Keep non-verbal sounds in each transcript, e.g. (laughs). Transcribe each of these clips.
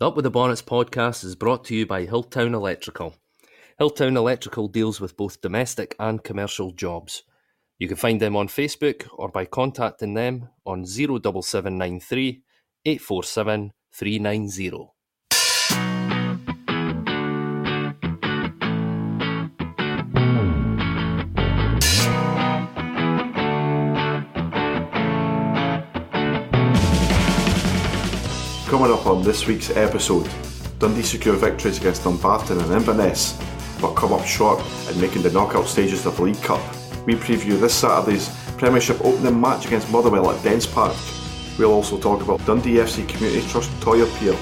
The Up with the Bonnets podcast is brought to you by Hilltown Electrical. Hilltown Electrical deals with both domestic and commercial jobs. You can find them on Facebook or by contacting them on 07793 847 390. Coming up on this week's episode, Dundee secure victories against Dumbarton and Inverness, but come up short in making the knockout stages of the League Cup. We preview this Saturday's Premiership opening match against Motherwell at Dens Park. We'll also talk about Dundee FC Community Trust Toy Appeal,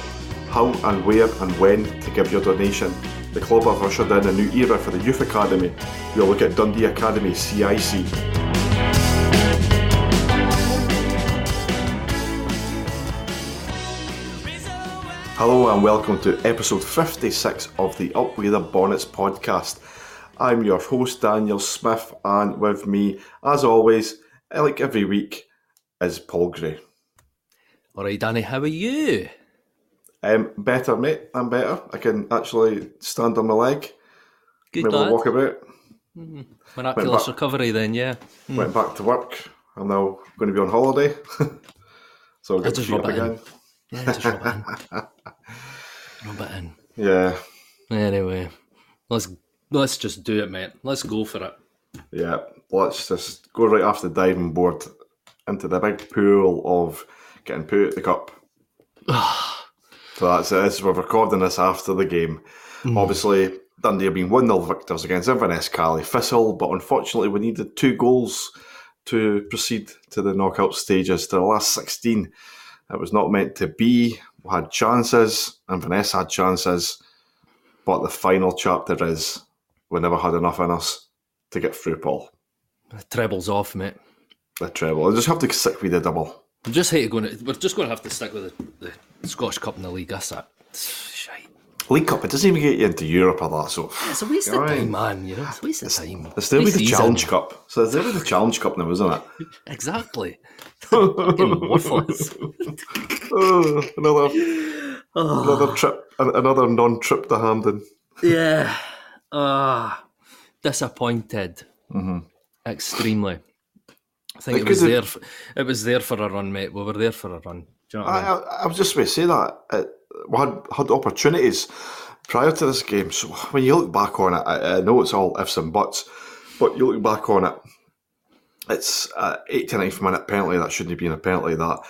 how and where and when to give your donation. The club have ushered in a new era for the Youth Academy. We'll look at Dundee Academy CIC. Hello and welcome to episode 56 of the Up With the Bonnets podcast. I'm your host Daniel Smith and with me, as always, like every week, is Paul Gray. All right, Danny, how are you? Um, better, mate. I'm better. I can actually stand on my leg. Good maybe lad. walk about. Miraculous back- recovery then, yeah. Went back to work. I'm now going to be on holiday. (laughs) so I'll get just feet up it in. Yeah, just rub it in. rub it in. Yeah, Anyway, let's let's just do it, mate. Let's go for it. yeah. Let's just go right off the diving board into the big pool of getting put at the cup. (sighs) So that's it. This- We're recording this after the game. Mm. Obviously, Dundee have been 1 0 victors against Inverness Caley Thistle, but unfortunately, we needed two goals to proceed to the knockout stages, to the last 16. It was not meant to be. We had chances, and Inverness had chances, but the final chapter is we never had enough in us to get through, Paul. The treble's off, mate. The treble. I just have to stick with the double. I just hate going. To, we're just going to have to stick with the, the Scottish Cup in the league. That's it. League Cup, it doesn't even get you into Europe or that, so. It's a waste of time, man. You know, it's a waste of time. It's there with the Challenge Cup. So it's there with the Challenge Cup now, isn't it? (laughs) Exactly. (laughs) Worthless. (laughs) Oh, another another trip, another non-trip to Hampden. Yeah. Ah, disappointed. Mm-hmm. Extremely. I think It it was there. For, it was there for a run, mate. We were there for a run. Do you know what I I, mean? I, I was just going to say that we had had opportunities prior to this game. So when you look back on it, I, I know it's all ifs and buts, but you look back on it, it's uh, 89th minute penalty that shouldn't have been a penalty. That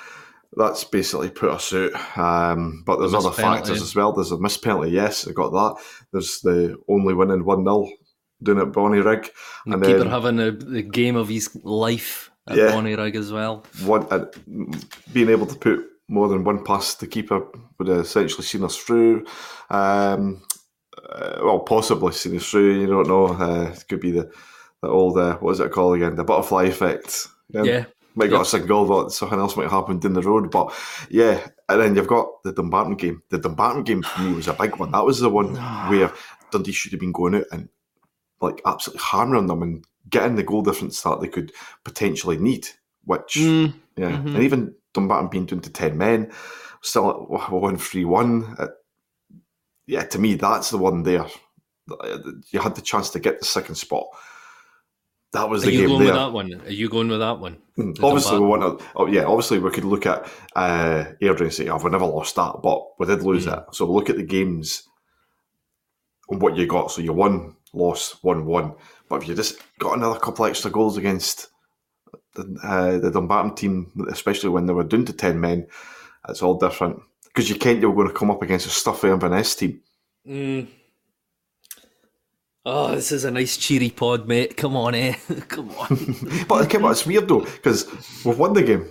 that's basically put us out. Um, but there's other penalty. factors as well. There's a missed penalty. Yes, I got that. There's the only winning one 0 doing it Bonnyrigg, and Keeper then having a, the game of his life at Yeah. Bonnyrigg as well. one uh, being able to put more than one pass the keeper would have essentially seen us through. Um, uh, well, possibly seen us through. You don't know. Uh, it could be the the old uh, what is it called again? The butterfly effect. Yeah. Might got Yep. a single, but something else might have happened down the road. But yeah, and then you've got the Dumbarton game. The Dumbarton game for me was a big one. That was the one (sighs) where Dundee should have been going out and like absolutely hammering them and getting the goal difference that they could potentially need. Which Mm, yeah, Mhm. and even Dumbarton being down to ten men, still at one three one. Yeah, to me that's the one there. You had the chance to get the second spot. That was the Are you game going there. with that one? Are you going with that one? Mm, The Obviously, we want to. Oh, yeah, obviously, we could look at uh, Airdrie and say, "Oh, we never lost that," but we did lose Mm. it. So we look at the games and what you got. So you won, lost, won, won. But if you just got another couple extra goals against uh, the Dumbarton team, especially when they were down to ten men, it's all different because you can't. You're going to come up against a stuffy Inverness team. Mm. Oh, this is a nice cheery pod, mate. Come on, eh? (laughs) Come on. (laughs) But come on, it's weird though because we've won the game.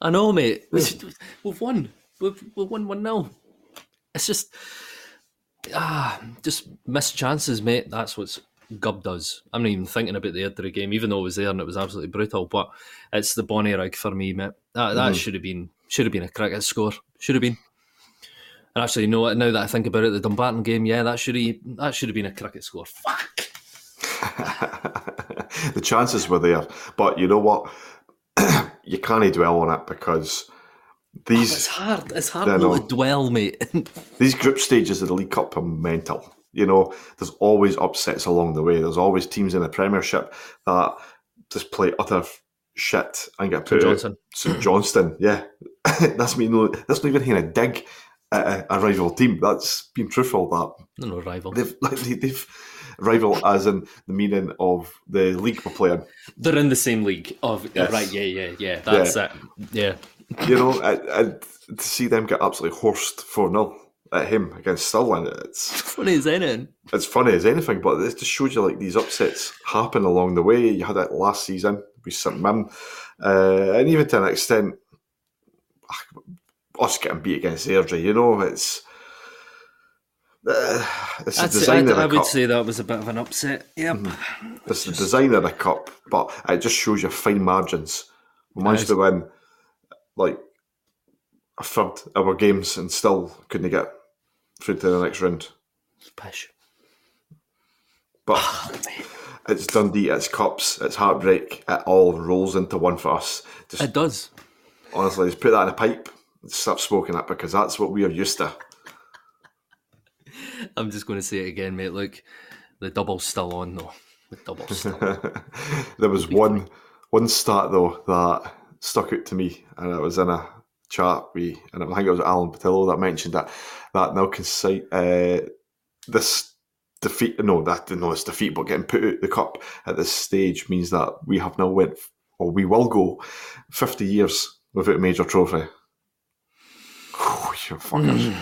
I know, mate. We've, we've won. We've, we've won 1 0. It's just, ah, just missed chances, mate. That's what Gub does. I'm not even thinking about the Airdrie game, even though it was there and it was absolutely brutal. But it's the Bonnyrigg for me, mate. That, that mm-hmm. should have been should have been a cricket score. Should have been. And actually, you know what? Now that I think about it, the Dumbarton game, yeah, that should have that should have been a cricket score. Fuck. (laughs) the chances were there, but you know what? (clears throat) you can't dwell on it because These It's hard. It's hard I not know. to dwell, mate. (laughs) these group stages of the League Cup are mental. You know, there's always upsets along the way. There's always teams in the Premiership that just play utter shit and get put out. Johnson. St Johnstone, yeah, (laughs) that's me. No, that's not even having a dig at a, a rival team. That's being truthful. That No, no rival. they've like (laughs) they, they've rival as in the meaning of the league we're playing. They're in the same league. Of Yes. right, yeah, yeah, yeah. That's it. Yeah. You know, and, and to see them get absolutely horsed four 0 at him against Stirling, (laughs) it's Funny as anything. it's funny as anything, but it just shows you like these upsets happen along the way. You had it last season with St Mirren, uh, and even to an extent, us getting beat against Airdrie. You know, it's uh, it's the I'd say, design I'd- of the I would say that was a bit of an upset. Yep. It's the design of the cup, but it just shows you fine margins. We managed Nice. to win like a third of our games and still couldn't get through to the next round. Pish. But ah, it's Dundee, it's cups, it's heartbreak. It all rolls into one for us. Just It does. honestly, just put that in a pipe, and stop smoking it because that's what we are used to. (laughs) I'm just going to say it again, mate. Look, the double's still on, though. The double's still on. (laughs) there was one one stat though that stuck out to me, and it was in a chat we, and I think it was Alan Pattullo that mentioned that that now concite uh, this defeat. No, that no, it's defeat, but getting put out the cup at this stage means that we have now went, or we will go, fifty years without a major trophy. you fuckers.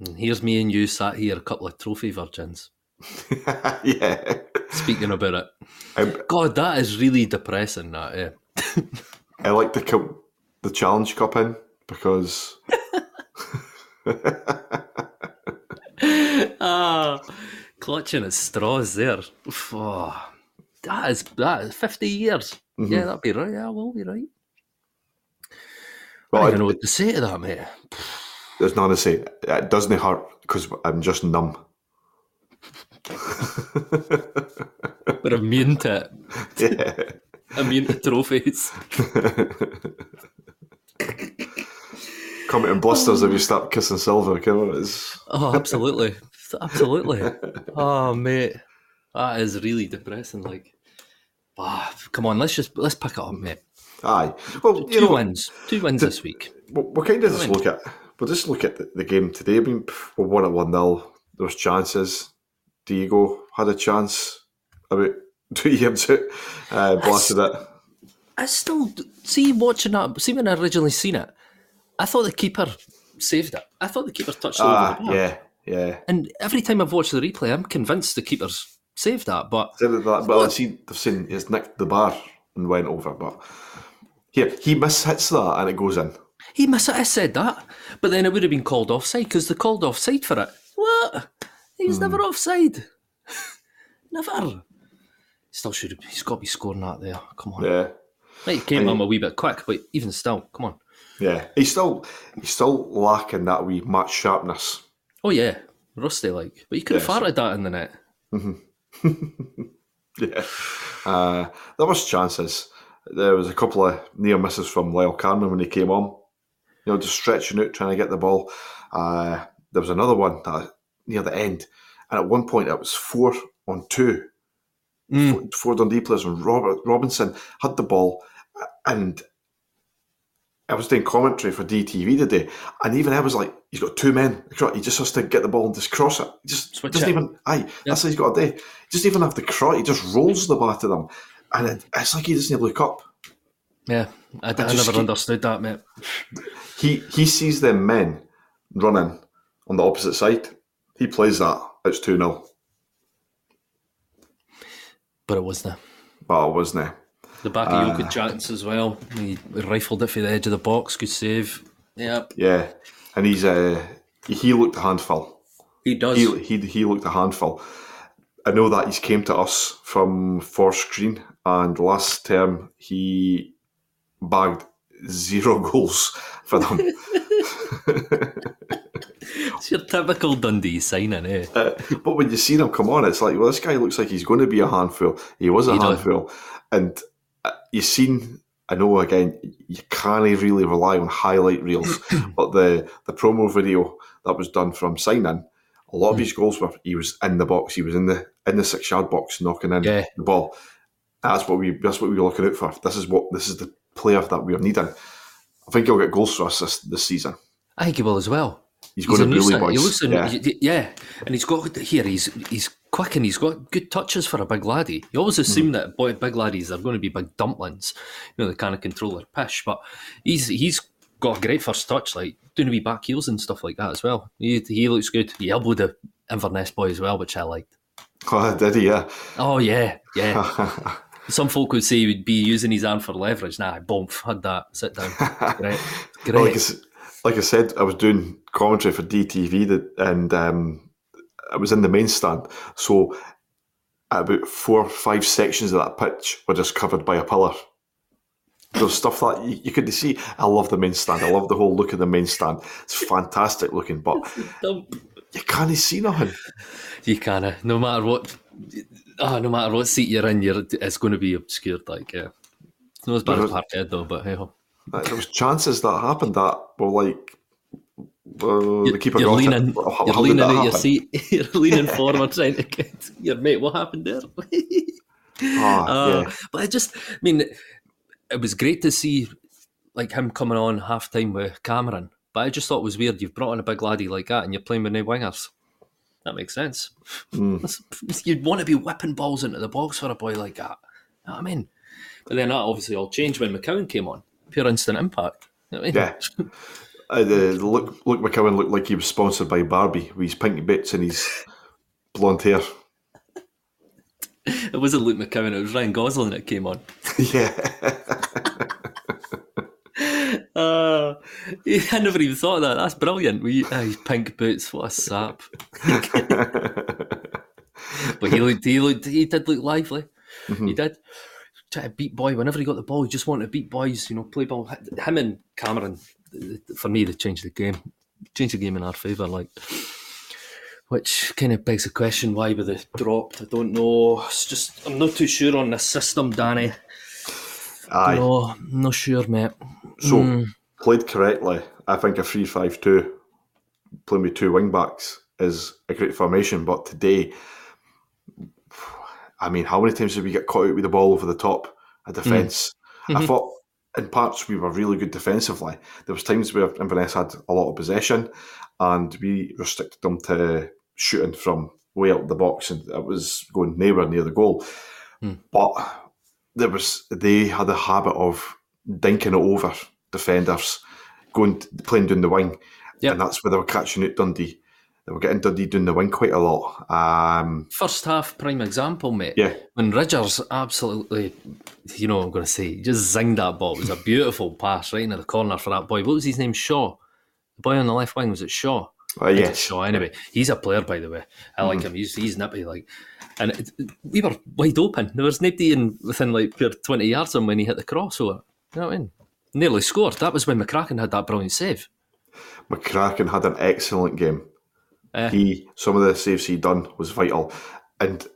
And here's me and you sat here, a couple of trophy virgins, (laughs) yeah. speaking about it. Um, God, that is really depressing, that, eh? (laughs) I like to count the Challenge Cup in because (laughs) ah, clutching at straws there. Oh, that is that is fifty years. Mm-hmm. Yeah, that'd be right. Yeah, will be right. well, I I, don't know what to say to that, mate. (sighs) there's nothing to say. It doesn't hurt because I'm just numb. We're immune to it. (laughs) Yeah. Immune to trophies. Coming in blisters if you start kissing silver. Come on, it's Oh, absolutely, absolutely. Oh, mate, that is really depressing. Like, ah, come on, let's just let's pick it up, mate. aye. Well, Two know, wins, two wins this week. we'll, we'll kind of just look at we'll just look at the, the game today. I mean, we won at one 0 There was chances. Diego had a chance about two years out. Uh, blasted it. I still see watching that. See when I originally seen it, I thought the keeper saved it. I thought the keeper touched it Ah, over the bar. yeah, yeah. And every time I've watched the replay, I'm convinced the keeper's saved that. But it that, but I see they've seen he's nicked the bar and went over. But here he mishits that and it goes in. he must have said that. But then it would have been called offside because they called offside for it. What? He's Hmm. never offside. (laughs) never. Still should have. He's got to be scoring that there. Come on. Yeah, Right, he came on a wee bit quick, but even still, come on. yeah. He's still he's still lacking that wee match sharpness. Oh yeah, rusty like. But you could have Yes. farted that in the net. (laughs) Yeah, uh, there was chances. There was a couple of near misses from Lyall Cameron when he came on. You know, just stretching out, trying to get the ball. Uh, there was another one that near the end, and at one point it was four on two. Mm. Four, Dundee players, and Robert Robinson had the ball, and I was doing commentary for DTV today, and even I was like, he's got two men. He just has to get the ball and just cross it. He just Switch doesn't it. even. Aye, that's what he's got to do. He doesn't even have to cross. He just rolls the ball to them, and it, it's like he doesn't look up. Yeah, I, I, just never keep- understood that, mate. He he sees them men running on the opposite side. He plays that. It's two 0 But it wasn't. But it wasn't. The Bakayoko chance as well. He rifled it for the edge of the box. Good save. Yep. Yeah, and he's uh, he looked a handful. He does. he, he he looked a handful. I know that he's came to us from Forest Green, and last term he bagged zero (laughs) goals for them. (laughs) It's your typical Dundee signing, eh? Uh, but when you see him come on, it's like, well, this guy looks like he's going to be a handful. He was a He does. handful, and uh, you seen I know again you can't really rely on highlight reels, (coughs) but the the promo video that was done from signing, a lot of Hmm. his goals were he was in the box, he was in the in the six yard box knocking in Yeah. the ball. That's what we that's what we were looking out for. This is what this is the player that we are needing. I think he'll get goals for us this, this season. I think he will as well. He's, He's going a to bully boys. He looks yeah. yeah. and he's got here. He's he's quick and he's got good touches for a big laddie. You always assume hmm. that boy, big laddies are going to be big dumplings. You know, they kind of control their pish, but he's he's got a great first touch, like doing a wee back heels and stuff like that as well. He, he looks good. He elbowed the Inverness boy as well, which I liked. Oh, did he? Yeah. Oh yeah, yeah. (laughs) Some folk would say he would be using his arm for leverage. Nah, boom, had that. Sit down. Great, (laughs) great. Well, like, I, s- like I said, I was doing commentary for DTV that, and um, I was in the main stand. So about four or five sections of that pitch were just covered by a pillar. There's stuff that you, you couldn't see. I love the main stand. I love the whole look of the main stand. It's fantastic looking, but you can't see nothing. You canna. No matter what, ah, no matter what seat you're in, you're it's going to be obscured. Like, yeah, it's not as bad as Parkhead though, but hey, ho. Like, There was chances that happened that were like, uh, the keeper you're got leaning, How- you're how leaning out your seat. (laughs) You're leaning (laughs) forward, trying to get your mate. What happened there? (laughs) Ah, Uh, yeah. But I just, I mean, it was great to see like him coming on half time with Cameron. But I just thought it was weird. You've brought in a big laddie like that, and you're playing with no wingers. That makes sense. Mm. You'd want to be whipping balls into the box for a boy like that. You know what I mean? But then that obviously all changed when McCowan came on. Pure instant impact. You know I mean? Yeah. (laughs) Uh, the look, Luke McCowan looked like he was sponsored by Barbie with his pinky bits and his blonde hair. It wasn't Luke McCowan, it was Ryan Gosling that came on. (laughs) (laughs) yeah. Uh, I never even thought of that. That's brilliant. We, uh, his pink boots, what a sap. But he looked, he looked, he did look lively. He did. Try to beat boy whenever he got the ball. He just wanted to beat boys. You know, play ball. Him and Cameron, for me, they changed the game. Changed the game in our favour. Like, which kind of begs the question: Why were they dropped? I don't know. It's just I'm not too sure on the system, Danny. Aye. No, not sure, mate. So, Mm. played correctly, I think a 3 5 2, playing with two wing backs, is a great formation. But today, I mean, how many times did we get caught out with the ball over the top of defence? I Mhm. thought in parts we were really good defensively. There was times where Inverness had a lot of possession and we restricted them to shooting from way out the box and it was going nowhere near the goal. Hmm. But there was they had a habit of dinking it over defenders, going playing down the wing, Yep. and that's where they were catching out Dundee. They were getting Dundee doing the wing quite a lot. Um, First half, prime example, mate. yeah, When Ridgers absolutely, you know what I'm going to say, just zinged that ball. It was a beautiful pass right into the corner for that boy. What was his name? Shaw. The boy on the left wing, was it Shaw? uh, yes, Shaw, anyway. He's a player, by the way. I like him. He's, he's nippy. like, And it, we were wide open. There was nobody in within like 20 yards of him when he hit the crossover. You know what I mean? Nearly scored. That was when McCracken had that brilliant save. McCracken had an excellent game. Eh. He some of the saves he done was vital, and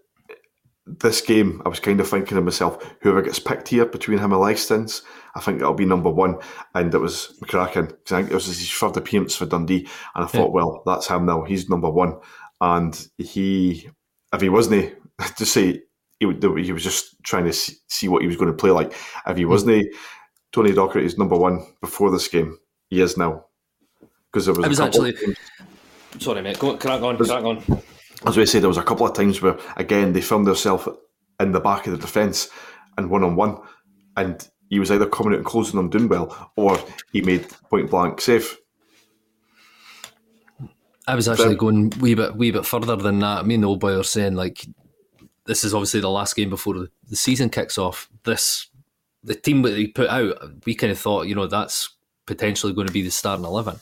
this game I was kind of thinking to myself, whoever gets picked here between him and Legzdins, I think that'll be number one, and it was McCracken. I think it was his third appearance for Dundee, and I thought, well, that's him now. He's number one, and he, if he wasn't, (laughs) to say he, he was just trying to see, what he was going to play like. If he wasn't, Tony Docherty is number one before this game. He is now because there was. I a was actually. Sorry, mate. Go, crack on, crack on. as we say, there was a couple of times where again they filmed themselves in the back of the defence and one on one, and he was either coming out and closing them down well, or he made point blank save. I was actually going wee bit wee bit further than that. Me and the old boy are saying like this is obviously the last game before the, the season kicks off. This the team that he put out, we kind of thought, you know, that's potentially going to be the starting eleven.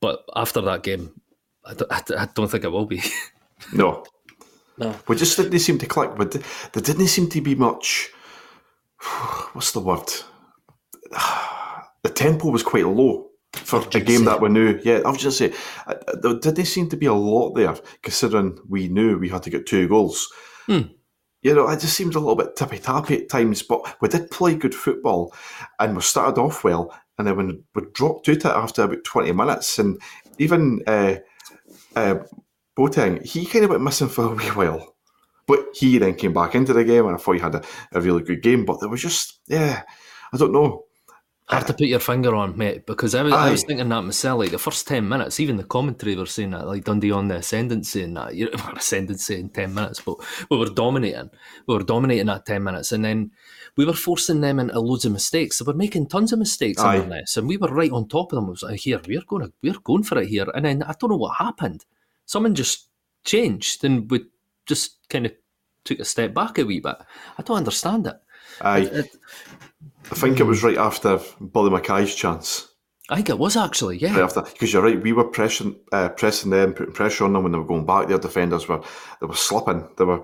But after that game, I don't, I don't- think it will be. (laughs) No, no. we just didn't seem to click. But there didn't seem to be much. (sighs) What's the word? (sighs) The tempo was quite low for a game that we knew. Yeah, I was just say uh, there didn't seem to be a lot there, considering we knew we had to get two goals. Hmm. You know, it just seemed a little bit tippy tappy at times, but we did play good football and we started off well. And then we dropped out after about 20 minutes, and even uh, uh, Boateng, he kind of went missing for a wee while. But he then came back into the game, and I thought he had a, a really good game. But there was just, yeah, I don't know. Hard to put your finger on, mate, because I was, I was thinking that myself. Like the first ten minutes, even the commentary were saying that, like Dundee on the ascendancy and that. You know, (laughs) ascendancy in ten minutes, but we were dominating. We were dominating that ten minutes, and then we were forcing them into loads of mistakes. They were making tons of mistakes Aye. in this, and we were right on top of them. It was like, here, we're going, we're going for it here, and then I don't know what happened. Someone just changed, and we just kind of took a step back a wee bit. I don't understand it. Aye. It, it, I think it was right after Billy Mackay's chance. I think it was actually, yeah. Right after, because you're right, we were pressing, uh, pressing them, putting pressure on them when they were going back. Their defenders were, they were slipping. They were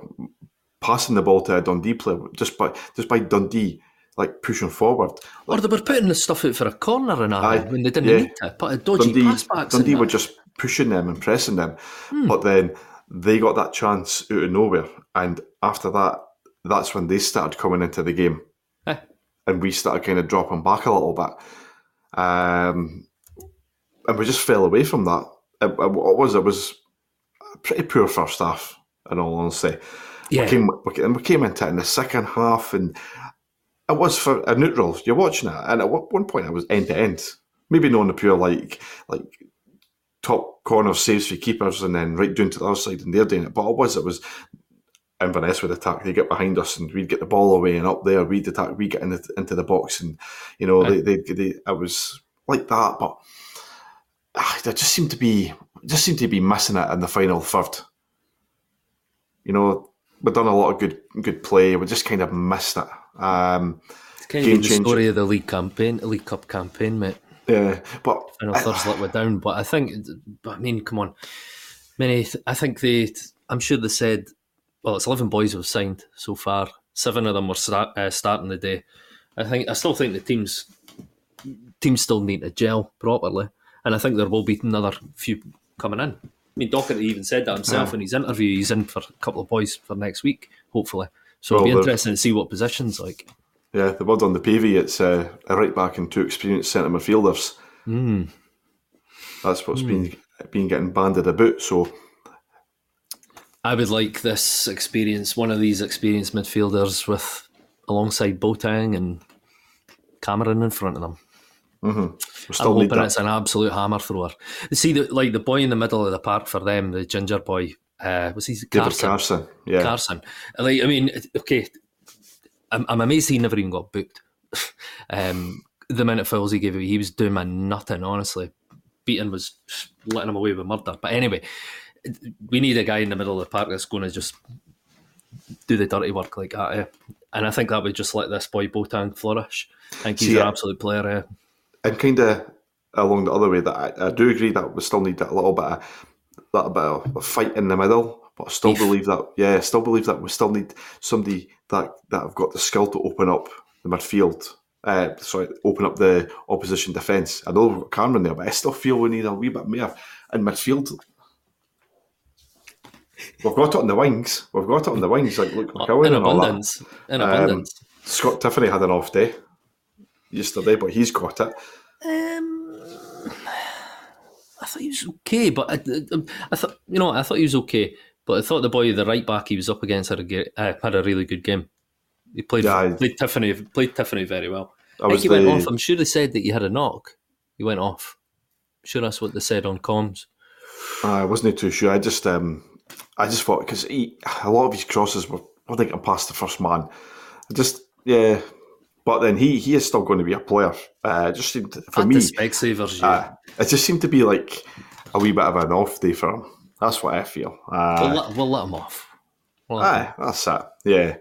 passing the ball to a Dundee player just by just by Dundee like pushing forward. Like, or they were putting the stuff out for a corner and all when they didn't yeah. need to. Put a dodgy Dundee, pass backs. Dundee were just pushing them and pressing them, hmm. but then they got that chance out of nowhere, and after that, that's when they started coming into the game and we started kind of dropping back a little bit. Um, and we just fell away from that. It, it, what was it was pretty poor first half, in all honesty. Yeah. We came, we, and we came into it in the second half, and it was for a neutral. You're watching it, and at one point, I was end to end. Maybe not on the pure like like top corner saves for keepers, and then right down to the other side, and they're doing it. But it was it was Inverness would attack, they get behind us and we'd get the ball away and up there we'd attack, we get in the, into the box and you know they, they, they I was like that, but ah, there just seemed to be just seemed to be missing it in the final third. You know, we've done a lot of good good play, we just kind of missed it. Um, it's kind of the story of the league campaign, League Cup campaign, mate. Yeah, but final third's let we down. But I think, but I mean, come on, many. I think they. I'm sure they said well, it's eleven boys who've signed so far. Seven of them were start, uh, starting the day. I think I still think the teams teams still need to gel properly, and I think there will be another few coming in. I mean, Docherty even said that himself yeah. in his interview. He's in for a couple of boys for next week, hopefully. So well, it'll be interesting to see what positions like. Yeah, the word on the PV, it's uh, a right back and two experienced centre midfielders. Mm. That's what's mm. been been getting banded about. So I would like this experience, one of these experienced midfielders with alongside Boateng and Cameron in front of them. Mm-hmm. I'm hoping it's an absolute hammer thrower. See, the, like the boy in the middle of the park for them, the ginger boy, uh, was he Carson? Carson, yeah. Carson. Like, I mean, okay, I'm, I'm amazed he never even got booked. (laughs) um, the minute fouls he gave he was doing my nothing, honestly. Beaton was letting him away with murder. But anyway, we need a guy in the middle of the park that's going to just do the dirty work like that. Eh? And I think that would just let this boy Boateng flourish. I think he's See, an absolute player. Eh? And kind of along the other way, that I, I, do agree that we still need that little bit of that bit of a fight in the middle. But I still Beef. believe that, yeah, I still believe that we still need somebody that that have got the skill to open up the midfield. Uh, sorry, open up the opposition defence. I know we've got Cameron there, but I still feel we need a wee bit more in midfield We've got it on the wings. We've got it on the wings. Like Luke McCowan in abundance. In um, abundance. Scott Tiffoney had an off day yesterday, but he's got it. Um, I thought he was okay, but I, I, thought you know I thought he was okay, but I thought the boy, the right back he was up against, had a uh, had a really good game. He played yeah, played Tiffoney played Tiffoney very well. I, I think he the, went off. I'm sure they said that he had a knock. He went off. I'm sure that's what they said on comms. I wasn't too sure. I just um, I just thought because a lot of his crosses were I think I past the first man. I just yeah, but then he he is still going to be a player. Uh, just seemed to, for me, Specsavers, yeah. Uh, it just seemed to be like a wee bit of an off day for him. That's what I feel. Uh, we'll, let, we'll let him off. We'll let aye, him. that's it. Yeah.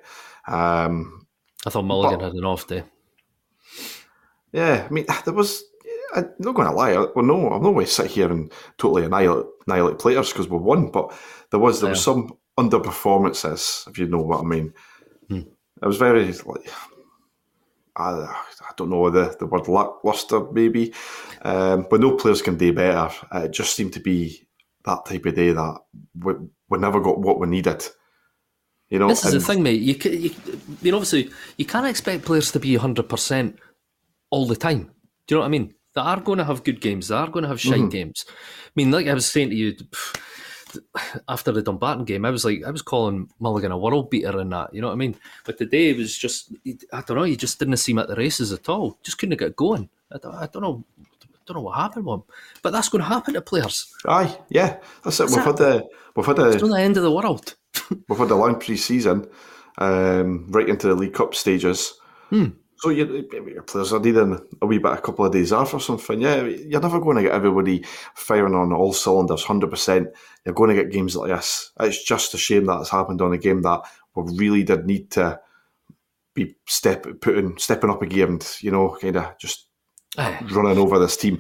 Um, I thought Mulligan but, had an off day. Yeah, I mean, there was I'm not going to lie. Well, no, I'm not going to sit here and totally annihilate, annihilate players because we won, but there was there yeah. was some underperformances, if you know what I mean. Hmm. It was very like I, I don't know the the word lackluster maybe, um, but no players can do better. It just seemed to be that type of day that we, we never got what we needed. You know, This is the thing, mate. You, ca- you, I mean, obviously, you can't expect players to be 100% all the time. Do you know what I mean? They are going to have good games. They are going to have shite games. I mean, like I was saying to you after the Dumbarton game, I was like, I was calling Mulligan a world beater and that. You know what I mean? But today it was just, I don't know. He just didn't seem at the races at all. Just couldn't get going. I don't, I don't know. I don't know what happened with him. But that's going to happen to players. Aye, yeah, that's it. We've that- had the we've had It's not the end of the world. (laughs) we've had a long pre-season, um, right into the League Cup stages. So you, your players are needing a wee bit, a couple of days off or something. Yeah, you're never going to get everybody firing on all cylinders, hundred percent. You're going to get games like this. It's just a shame that it's happened on a game that we really did need to be step putting stepping up a gear and you know kind of just running over this team.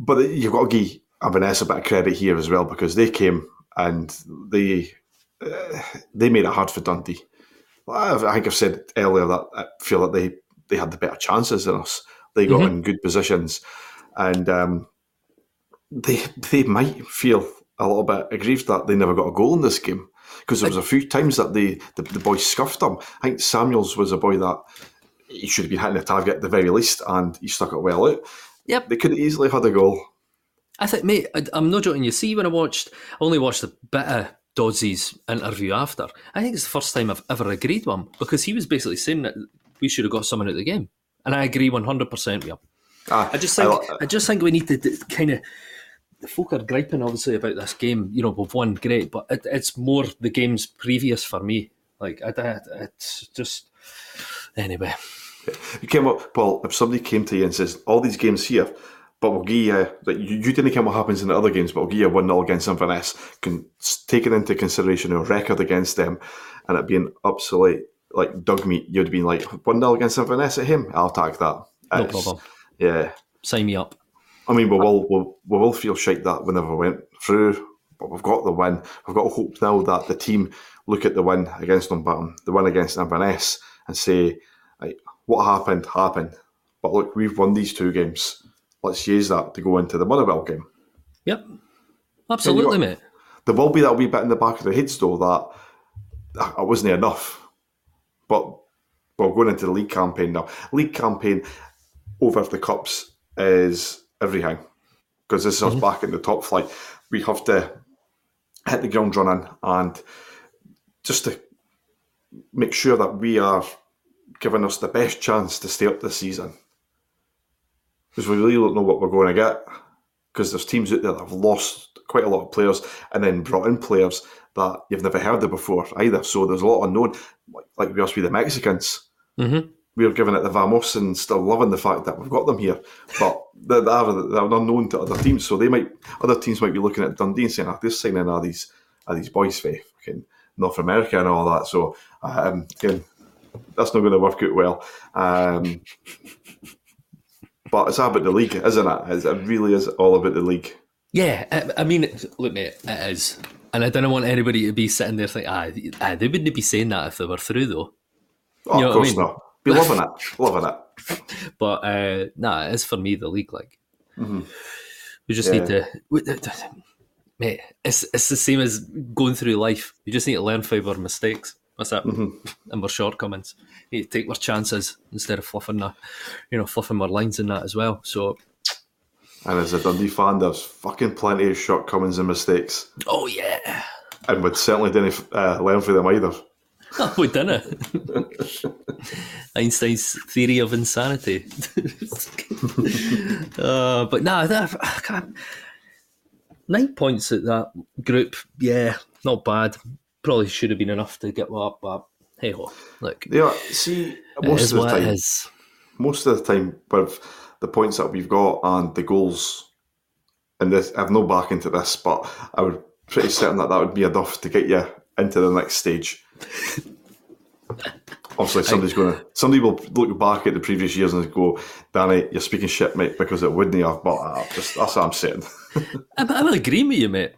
But you've got to give Inverness a bit of credit here as well because they came and they uh, they made it hard for Dundee. I I think I've said earlier that I feel that they, they had the better chances than us. They got in good positions, and um, they they might feel a little bit aggrieved that they never got a goal in this game because there was a few times that they the, the boys scuffed them. I think Samuels was a boy that he should have been hitting the target at the very least, and he stuck it well out. Yep. They could easily have had a goal. I think, mate, I, I'm not joking. You see, when I watched, I only watched a bit of interview after. I think it's the first time I've ever agreed with him because he was basically saying that we should have got someone out of the game, and I agree 100 percent with him. Ah, I just think, I- I, just think we need to kind of. The folk are griping obviously about this game. You know, we've won, great, but it, it's more the games previous for me. Like, I, I, it's just anyway. You came up, Paul. If somebody came to you and says, "All these games here, but we'll give you that you, you didn't care what happens in the other games, but we'll give you one 0 against Inverness," can taking into consideration your record against them, and it being absolute like dug me, you'd have been like one 0 against Inverness at him. I'll take that. No It's- problem. Yeah, Sign me up. I mean, we will we'll, we will feel shite that whenever we went through, but we've got the win. We've got hope now that the team look at the win against Dumbarton, the win against Inverness, and say, like, what happened happened. But look, we've won these two games. Let's use that to go into the Motherwell game. Yep, absolutely, got- mate. There will be that wee bit in the back of the heads though that ah, it wasn't enough. But we're going into the league campaign now. League campaign over the cups is everything because this is us mm-hmm. back in the top flight. We have to hit the ground running and just to make sure that we are giving us the best chance to stay up this season because we really don't know what we're going to get because there's teams out there that have lost quite a lot of players and then brought in players that you've never heard of before either. So there's a lot unknown, like, like we us with the Mexicans. Mm-hmm. We're giving it the Vamos and still loving the fact that we've got them here, but they're, they're, they're unknown to other teams. So they might other teams might be looking at Dundee and saying, "Ah, they're signing all these are these boys for fucking North America and all that." So um, again, that's not going to work out well. Um, but it's all about the league, isn't it? It's- It really is all about the league. Yeah, I, I mean, look, mate, it is. And I don't want anybody to be sitting there thinking, ah, ah, they wouldn't be saying that if they were through, though. Oh, You know of what I course mean? not. Be loving it, loving it. (laughs) But uh, nah, it's for me the league. Like, we just need to, we, mate. It's it's the same as going through life. We just need to learn from our mistakes. That's it, and our shortcomings. We need to take our chances instead of fluffing the, you know, fluffing our lines in that as well. So, And as a Dundee fan, there's fucking plenty of shortcomings and mistakes, oh yeah, and we certainly didn't uh, learn from them either. (laughs) we didn't. Einstein's theory of insanity. (laughs) uh, but nah, that, I can't. nine points at that group. Yeah, not bad. Probably should have been enough to get up, but hey ho, look, Yeah, see, most of the time, most of the time with the points that we've got and the goals, and this, I've no back into this, but I would pretty certain that that would be enough to get you into the next stage. (laughs) Obviously, somebody's going to somebody will look back at the previous years and go, "Danny, you're speaking shit, mate," because it wouldn't have. But uh, just that's what I'm saying. I'm, I'm agreeing with you, mate.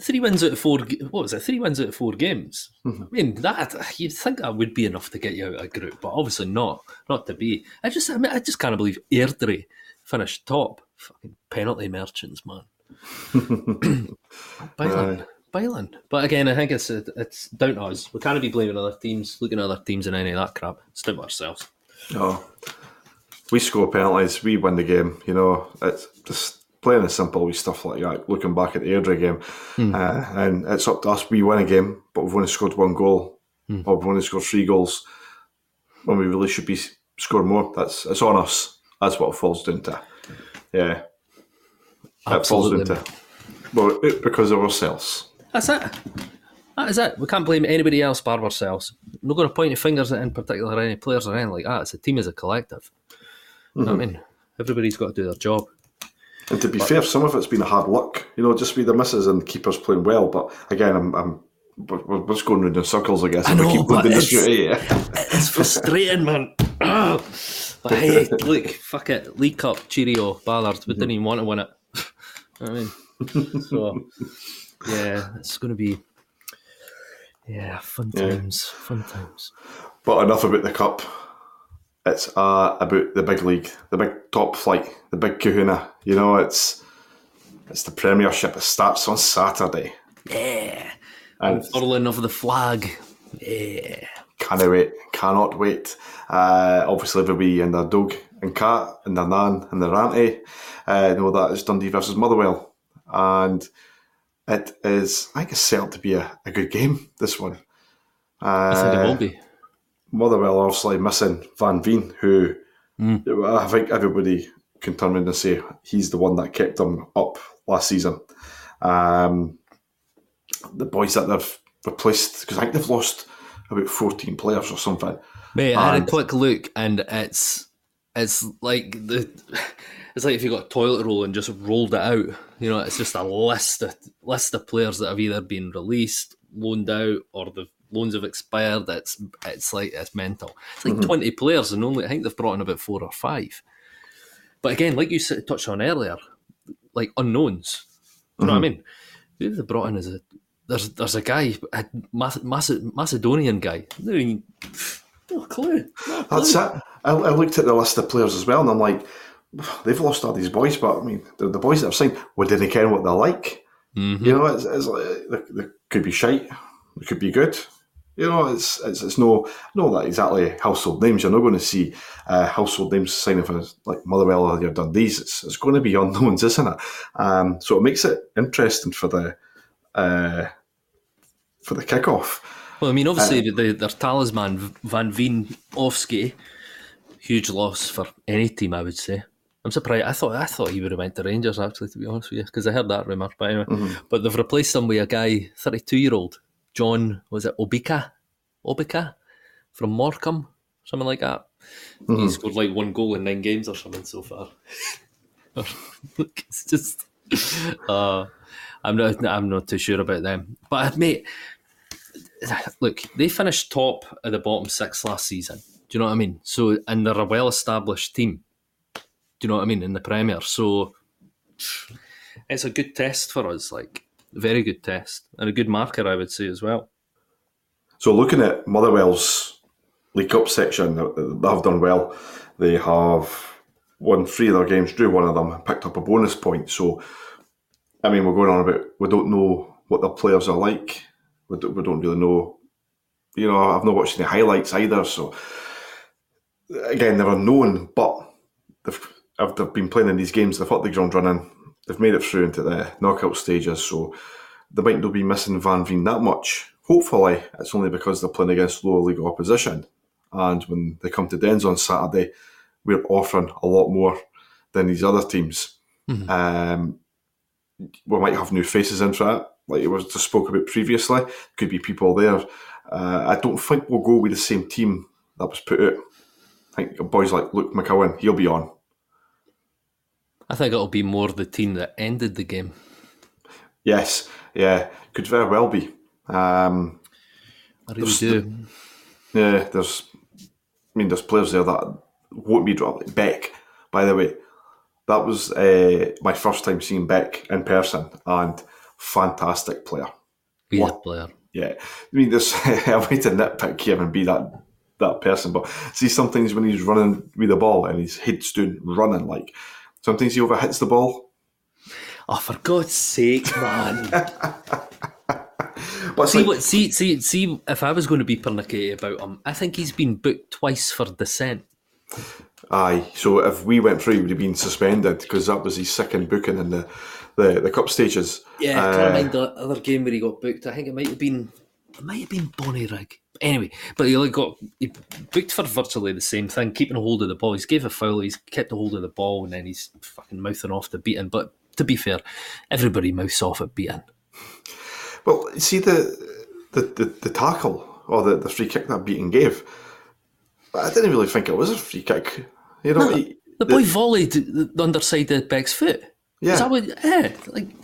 Three wins out of four. What was it? Three wins out of four games. Mm-hmm. I mean, that you'd think that would be enough to get you out of a group, but obviously not. Not to be. I just, I mean, I just can't believe Airdrie finished top. Fucking penalty merchants, man. (coughs) (coughs) On. Byland. But again, I think it's it's down to us. We can't be blaming other teams, looking at other teams and any of that crap. It's down to ourselves. No. We score penalties, we win the game. You know, it's just plain and simple with stuff like that. Looking back at the Airdrie game, hmm. uh, and it's up to us. We win a game, but we've only scored one goal, hmm. or we've only scored three goals when we really should be scoring more. That's it's on us. That's what it falls down to. Yeah, it falls Absolutely. down to. Well, it- because of ourselves. That's it. That is it. We can't blame anybody else but ourselves. I'm not going to point your fingers at in particular any players or anything like that. It's a team as a collective. You know what I mm-hmm. mean? Everybody's got to do their job. And to be fair, some of it's been a hard luck. You know, just with the misses and the keepers playing well. But again, I'm, I'm we're, we're just going round in circles, I guess. I we know, keep going but it's- yeah. Eh? It's frustrating, man. (coughs) But hey, (laughs) look, fuck it. League Cup, cheerio, Ballard. We didn't even want to win it. (laughs) You know I mean? So, yeah, it's going to be, yeah, fun Yeah. times. Fun times. But enough about the cup. It's uh, about the big league, the big top flight, the big Kahuna. You know, it's it's the Premiership. It starts on Saturday, Yeah. and Furling of the flag. Yeah. cannot wait, cannot wait. Uh, obviously, everybody in their dog and cat and their nan and their auntie uh, know that it's Dundee versus Motherwell, and it is. I think it's set up to be a, a good game. This one. Uh, I think it will be. Motherwell obviously missing Van Veen, who Mm. I think everybody can turn around and say he's the one that kept them up last season. Um, the boys that they've replaced, because I think they've lost about 14 players or something. Mate, I had a quick look, and it's it's like the (laughs) it's like if you got a toilet roll and just rolled it out. You know, it's just a list of list of players that have either been released, loaned out, or the loans have expired. It's it's like it's mental. It's like twenty players, and only I think they've brought in about four or five. But again, like you touched on earlier, like unknowns. You know what I mean? Who they brought in as a there's there's a guy, a Mac- Mac- Macedonian guy. No, clue. No clue. That's it. I, I looked at the list of players as well, and I'm like, they've lost all these boys, but I mean, the, the boys that have signed, we didn't care what they're like. Mhm. You know, it's, it's like, they, they could be shite, they could be good. You know, it's it's, it's no no that exactly household names. You're not going to see uh, household names signing for like Motherwell or your Dundee's. It's, it's going to be unknowns, (laughs) isn't it? Um, so it makes it interesting for the uh, for the kickoff. Well, I mean, obviously, the, their talisman, Van Veen Ofsky, huge loss for any team, I would say. I'm surprised. I thought I thought he would have went to Rangers, actually, to be honest with you, because I heard that rumour. But anyway, but they've replaced him with a guy, 32 year old, John, was it Obika? Obika? From Morecambe? Something like that. He scored like one goal in nine games or something so far. (laughs) it's just. Uh, I'm not. I'm not too sure about them, but mate, look, they finished top of the bottom six last season. Do you know what I mean? So, and they're a well-established team. Do you know what I mean in the Premier? So, it's a good test for us. Like, very good test and a good marker, I would say as well. So looking at Motherwell's League Cup section, they have done well. They have won three of their games, drew one of them, and picked up a bonus point. So, I mean, we're going on about we don't know what their players are like. We don't, we don't really know. You know, I've not watched any highlights either. So, again, they're unknown, but they've, they've been playing in these games, they've got the ground running. They've made it through into the knockout stages. So, they might not be missing Van Veen that much. Hopefully, it's only because they're playing against lower league opposition. And when they come to Dens on Saturday, we're offering a lot more than these other teams. Um, we might have new faces in for that, like it was just spoke about previously. Could be people there. Uh, I don't think we'll go with the same team that was put out. I think boys like Luke McCowan, he'll be on. I think it'll be more the team that ended the game. Yes, yeah, could very well be. Um, I really do. Yeah, there's. I mean, there's players there that won't be dropped. Beck, by the way, that was uh, my first time seeing Beck in person, and fantastic player. What? player. Yeah, I mean, there's a way to nitpick him and be that that person, but see, sometimes when he's running with the ball and his head's doing running, like sometimes he overhits the ball. Oh, for God's sake, man. (laughs) But See like- what? See, see, see. If I was going to be pernickety about him, I think he's been booked twice for dissent. Aye, so if we went through, he would have been suspended because that was his second booking in the, the, the cup stages. Yeah, I Uh, can't mind the other game where he got booked. I think it might have been, it might have been Bonnyrigg. Anyway, but he like got he booked for virtually the same thing, keeping a hold of the ball. He's gave a foul, he's kept a hold of the ball, and then he's fucking mouthing off the beating. But to be fair, everybody mouths off at beating. Well, see the the, the, the tackle or the, the free kick that Beaton gave. I didn't really think it was a free kick. You know, he- The boy volleyed the the underside of Beck's foot. yeah. Is what? Yeah, like (laughs)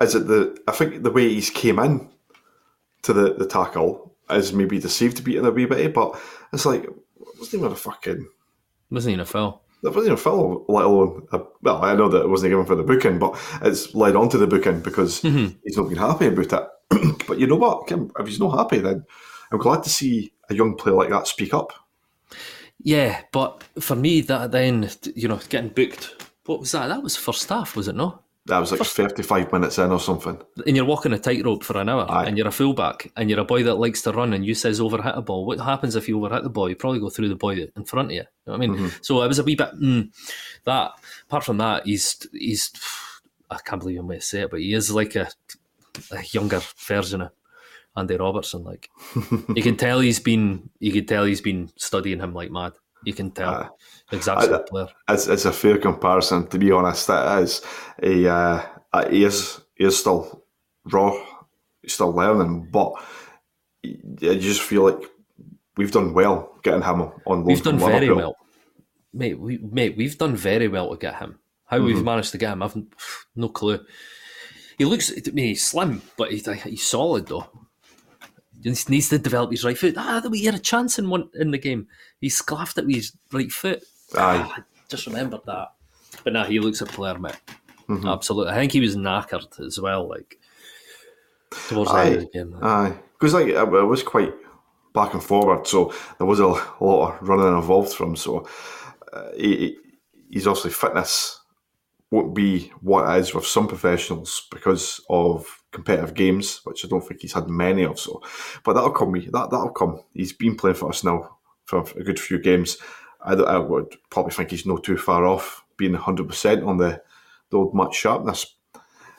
Is it the? I think the way he's came in to the, the tackle is maybe deceived Beaton a wee bit, but it's like wasn't even a fucking. wasn't even a foul. That wasn't even a foul, let alone. A, well, I know that it wasn't given for the booking, but it's led on to the booking because mm-hmm. he's not been happy about it. (clears throat) but you know what? Kim, If he's not happy, then I'm glad to see a young player like that speak up. Yeah, but for me, that then you know getting booked. What was that? That was first half, was it not? That was like 35 minutes in or something. and you're walking a tightrope for an hour, Aye. and you're a fullback, and you're a boy that likes to run, and you says overhit a ball. What happens if you overhit the ball? You probably go through the boy in front of you. You know what I mean? So it was a wee bit mm, that. Apart from that, he's he's. I can't believe I'm going to say it, but he is like a, a younger version of Andy Robertson. Like (laughs) you can tell he's been, you can tell he's been studying him like mad. You can tell Aye. exact I- sort of player. It's, it's a fair comparison, to be honest. It is. He, uh, uh, he, is, he is still raw, he's still learning, but you just feel like we've done well getting him on loan We've done from very well, mate. We mate, we've done very well to get him. How we've managed to get him, I've (sighs) no clue. He looks, I mean, he's slim, but he's, he's solid though. He just needs to develop his right foot. Ah, we had a chance in one in the game. He sclaffed it with his right foot. Aye. I just remembered that. But now he looks a player, mate. Absolutely. I think he was knackered as well. Like towards the end of the game. Aye, because like it, was quite back and forward, so there was a, lot of running involved from. him, So uh, he, he- he's obviously fitness won't be what it is with some professionals because of competitive games, which I don't think he's had many of. So, but that'll come. That that'll come. He's been playing for us now for a good few games. I, I would probably think he's not too far off being hundred percent on the the old match sharpness.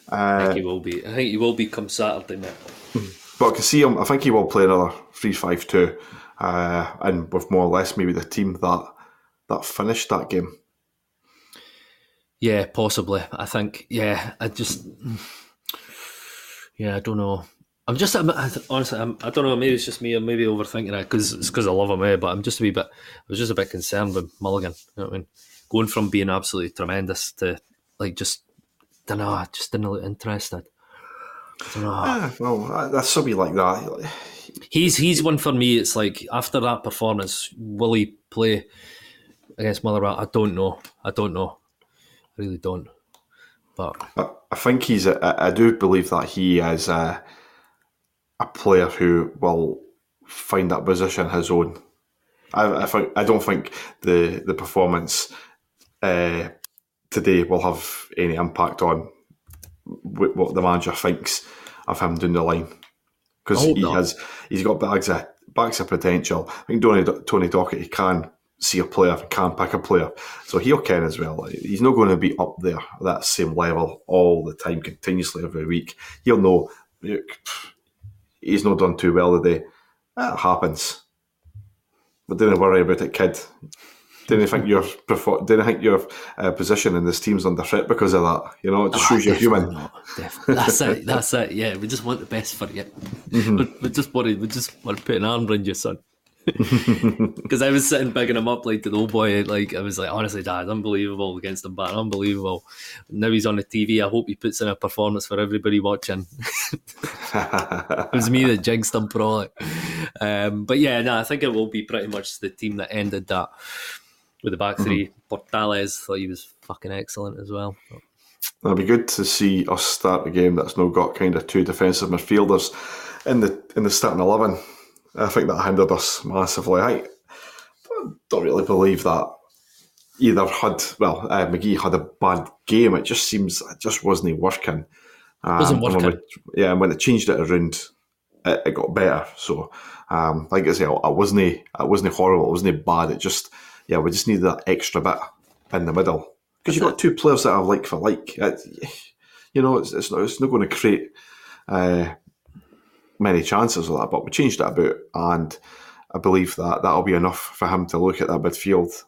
I think he will be. I think he will be come Saturday, mate. (laughs) But I can see him. I think he will play another three-five-two, uh, and with more or less maybe the team that that finished that game. Yeah, possibly. I think. Yeah, I just. Yeah, I don't know. I'm just I'm, honestly. I'm, I don't know. Maybe it's just me. I'm maybe overthinking it because it's because I love him. Eh, but I'm just a wee bit. I was just a bit concerned with Mulligan. You know what I mean? Going from being absolutely tremendous to like just. Don't know. I just didn't look interested. I don't know. Ah, well, that- that's somebody like that. He's he's one for me. It's like after that performance, will he play against Motherwell? I don't know. I don't know. I really don't. But I, think he's. A, I do believe that he is a, a player who will find that position his own. I, I think. I don't think the the performance uh, today will have any impact on what the manager thinks of him down the line because he not. has. He's got bags of bags of potential. I think Tony Tony Docherty can see a player, can pick a player, so he'll can as well. He's not going to be up there at that same level all the time, continuously every week. He'll know. He's not done too well today. That happens. But don't worry about it, kid. Didn't think your didn't think your uh, position in this team's under threat because of that. You know, it just shows you're human. not. That's it. That's it. Yeah, we just want the best for you. Mm-hmm. we, we just want to. We just want to put an arm around you, son. Because I was sitting bigging him up like to the old boy. Like I was like, honestly, Dad, unbelievable against him, but unbelievable. Now he's on the TV. I hope he puts in a performance for everybody watching. (laughs) it was me that jinxed him probably. Um, but yeah, no, I think it will be pretty much the team that ended that with the back 3 Portales thought he was fucking excellent as well. It'll be good to see us start a game that's now got kind of two defensive midfielders in the in the starting eleven. I think that hindered us massively. I don't really believe that either had well uh, McGhee had a bad game. It just seems it just wasn't working. Um, Wasn't and we- yeah, and when they changed it around, it, it got better. So, um, like I say, I wasn't it wasn't horrible. It wasn't bad. It just yeah, we just needed that extra bit in the middle because you've got two players that are like for like. It, you know, it's, it's not it's not going to create uh, many chances of that. But we changed it about, and I believe that that'll be enough for him to look at that midfield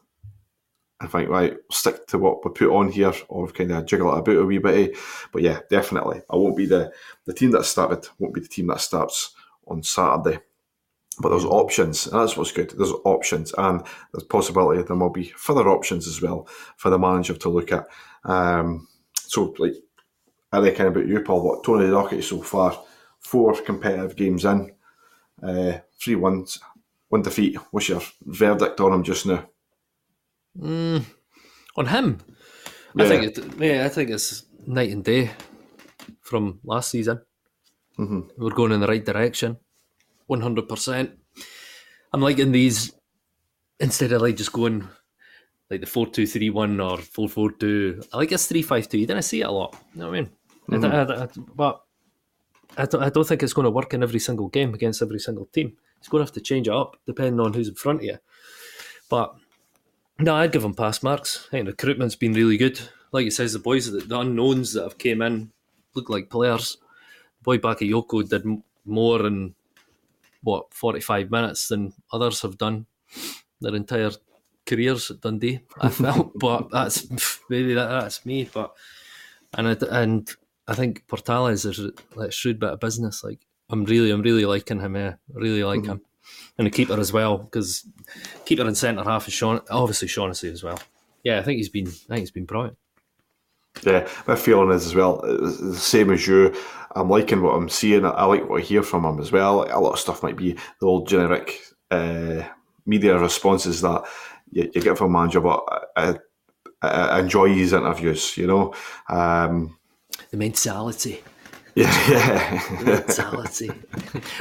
and think, right, stick to what we put on here, or kind of jiggle it about a wee bit. But yeah, definitely, I won't be the the team that started. Won't be the team that starts on Saturday. But there's options, and that's what's good. There's options, and there's possibility there will be further options as well for the manager to look at. Um, so, like, I reckon about you, Paul. What Tony Docherty so far? Four competitive games in, uh, three wins, one defeat. What's your verdict on him just now? Mm, on him, Yeah. I think it, yeah, I think it's night and day from last season. Mhm. We're going in the right direction, one hundred percent. I'm liking these instead of like just going like the four two three one or four four two. I like this three five two. You didn't see it a lot. You know what I mean? I don't- I I but I don't, I don't think it's going to work in every single game against every single team. He's going to have to change it up depending on who's in front of you. But no, I'd give him pass marks. I think recruitment's been really good. Like it says, the boys, that- the unknowns that have came in look like players. Boy Bakayoko did more in what forty five minutes than others have done their entire careers at Dundee. I felt, (laughs) but that's maybe that, that's me. But and it, and I think Portales is a shrewd bit of business. Like I'm really, I'm really liking him. Yeah, I really like him. And the keeper as well, because keeper and centre half is Sean, obviously Shaughnessy as well. Yeah, I think he's been, I think he's been brilliant. Yeah, my feeling is as well the same as you. I'm liking what I'm seeing. I like what I hear from him as well. A lot of stuff might be the old generic uh, media responses that you, you get from a manager, but I, I, I enjoy his interviews. You know, um, The mentality, yeah, yeah. mentality,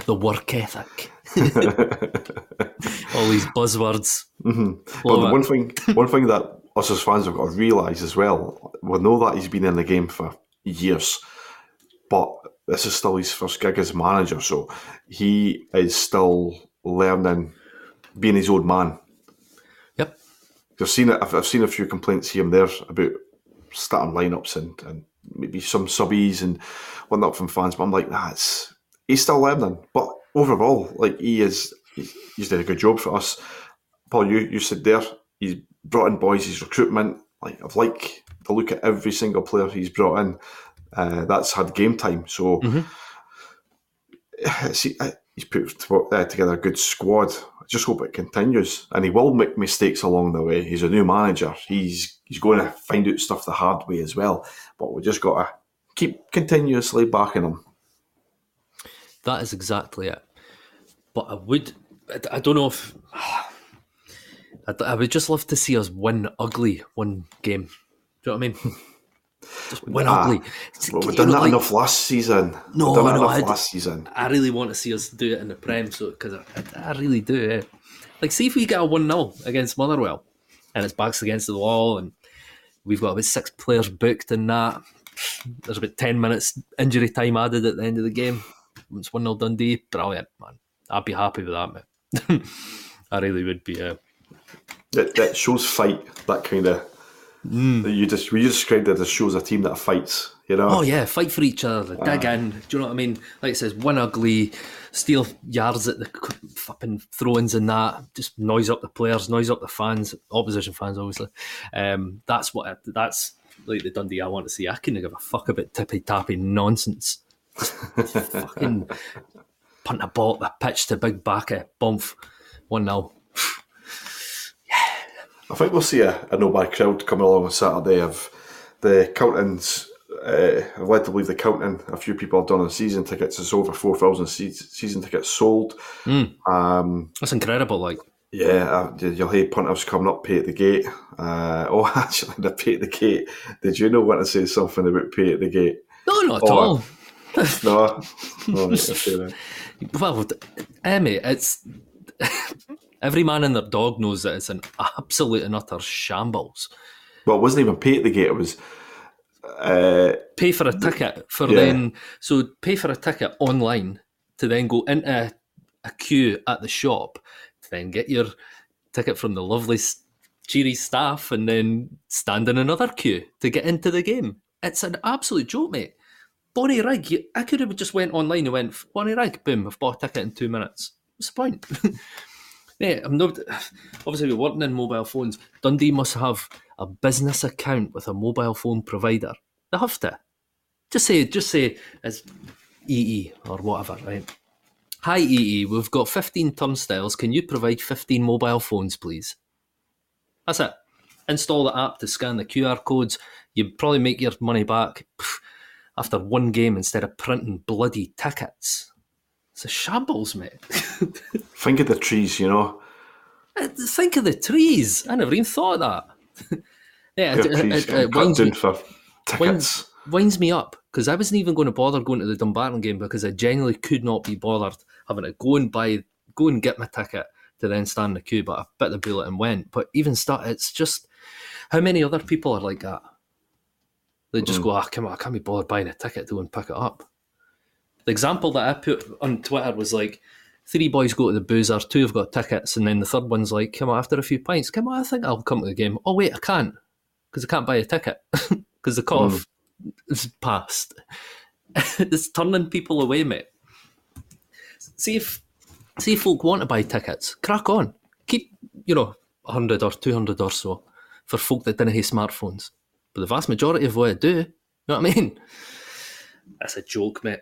the work ethic, (laughs) all these buzzwords. Mm-hmm. The one thing, one thing that us as fans have got to realise as well, we know that he's been in the game for years, but this is still his first gig as manager, so he is still learning, being his old man. Yep. I've seen it. I've, I've seen a few complaints here and there about starting lineups and, and maybe some subbies and whatnot from fans, but I'm like, nah, it's he's still learning. But overall, like he is, he's, did a good job for us. Paul, you you said there, he's brought in boys, his recruitment. Like I've like to look at every single player he's brought in. Uh, that's had game time, so (sighs) see, uh, he's put uh, together a good squad. Just hope it continues, and he will make mistakes along the way. He's a new manager. He's he's going to find out stuff the hard way as well. But we just got to keep continuously backing him. That is exactly it. But I would, I, I don't know if, (sighs) I, I would just love to see us win ugly one game. Do you know what I mean? (laughs) Just Ah, ugly. Well, we've done that like- enough last season. No, we've done no, enough I'd- last season. I really want to see us do it in the Prem, so because I, I, I really do. Eh? Like, see if we get a one 0 against Motherwell, and it's backs against the wall, and we've got about six players booked in that. There's about ten minutes injury time added at the end of the game. It's one 0 Dundee. Brilliant, man. I'd be happy with that, man. (laughs) I really would be. Uh, That, that shows fight. That kind of. Mm. You just we described it as shows a team that fights. You know. Oh yeah, fight for each other, dig in. Do you know what I mean? Like it says, one ugly, steal yards at the fucking throw-ins and that. Just noise up the players, noise up the fans, opposition fans, obviously. Um, that's what. I, that's like the Dundee I want to see. I couldn't give a fuck about tippy tappy nonsense. (laughs) Fucking punt a ball the pitch to big backer, bump, one 0 I think we'll see a, a no bad crowd coming along on Saturday of the Counting's Uh, I've led to believe the Counting. A few people have done on season tickets. It's over four thousand season tickets sold. Um, That's incredible. Like yeah, uh, you'll hear punters coming up, pay at the gate. Uh, (laughs) oh, actually, the pay at the gate. Did you know when to say something about pay at the gate? no, not at Oh, all. (laughs) No, (laughs) no, right, okay. Well, eh, mate, it's every man and their dog knows that it's an absolute and utter shambles. Well, it wasn't even pay at the gate. It was Uh, pay for a ticket for Yeah. then so pay for a ticket online to then go into a, a queue at the shop to then get your ticket from the lovely cheery staff and then stand in another queue to get into the game. It's an absolute joke, mate. Bonnyrigg, I could have just went online and went Bonnyrigg, boom, I've bought a ticket in two minutes. What's the point? (laughs) yeah, I'm not. Obviously, we're working in mobile phones. Dundee must have a business account with a mobile phone provider. They have to. Just say, just say, as EE or whatever, right? Hi EE, we've got 15 turnstiles. Can you provide 15 mobile phones, please? That's it. Install the app to scan the QR codes. You probably make your money back after one game instead of printing bloody tickets. It's a shambles, mate. (laughs) think of the trees, you know. Uh, Think of the trees. I never even thought of that. (laughs) yeah, it, it, trees it, it winds, me, for tickets. winds, winds me up because I wasn't even going to bother going to the Dumbarton game because I genuinely could not be bothered having to go and buy, go and get my ticket to then stand in the queue. But I bit the bullet and went. But even start, it's just how many other people are like that? They just go, ah, come on, I can't be bothered buying a ticket to go and pick it up. The example that I put on Twitter was like, three boys go to the boozer, two have got tickets, and then the third one's like, come on, after a few pints, come on, I think I'll come to the game. Oh, wait, I can't, because I can't buy a ticket, (laughs) because the hmm. cut-off is past. (laughs) it's turning people away, mate. See if, see if folk want to buy tickets, crack on. Keep, you know, 100 or 200 or so for folk that didn't have smartphones. But the vast majority of what I do, you know what I mean? (laughs) That's a joke, mate.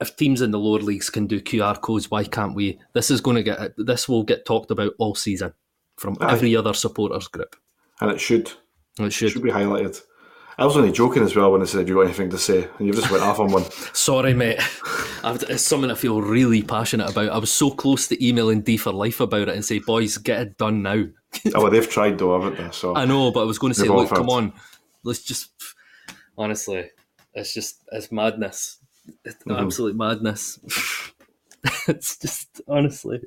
If teams in the lower leagues can do QR codes, why can't we? This is going to get this will get talked about all season from Aye. every other supporters group. and it should It should. should be highlighted. I was only joking as well when I said you got anything to say, and you just went off on one. (laughs) Sorry, mate. (laughs) I've, it's something I feel really passionate about. I was so close to emailing D for Life about it and say, boys, get it done now. (laughs) oh, well, they've tried though, haven't they? So I know, but I was going to say, look, come on, let's just. Honestly, it's just it's madness. It's Mm-hmm. absolute madness. (laughs) it's just honestly.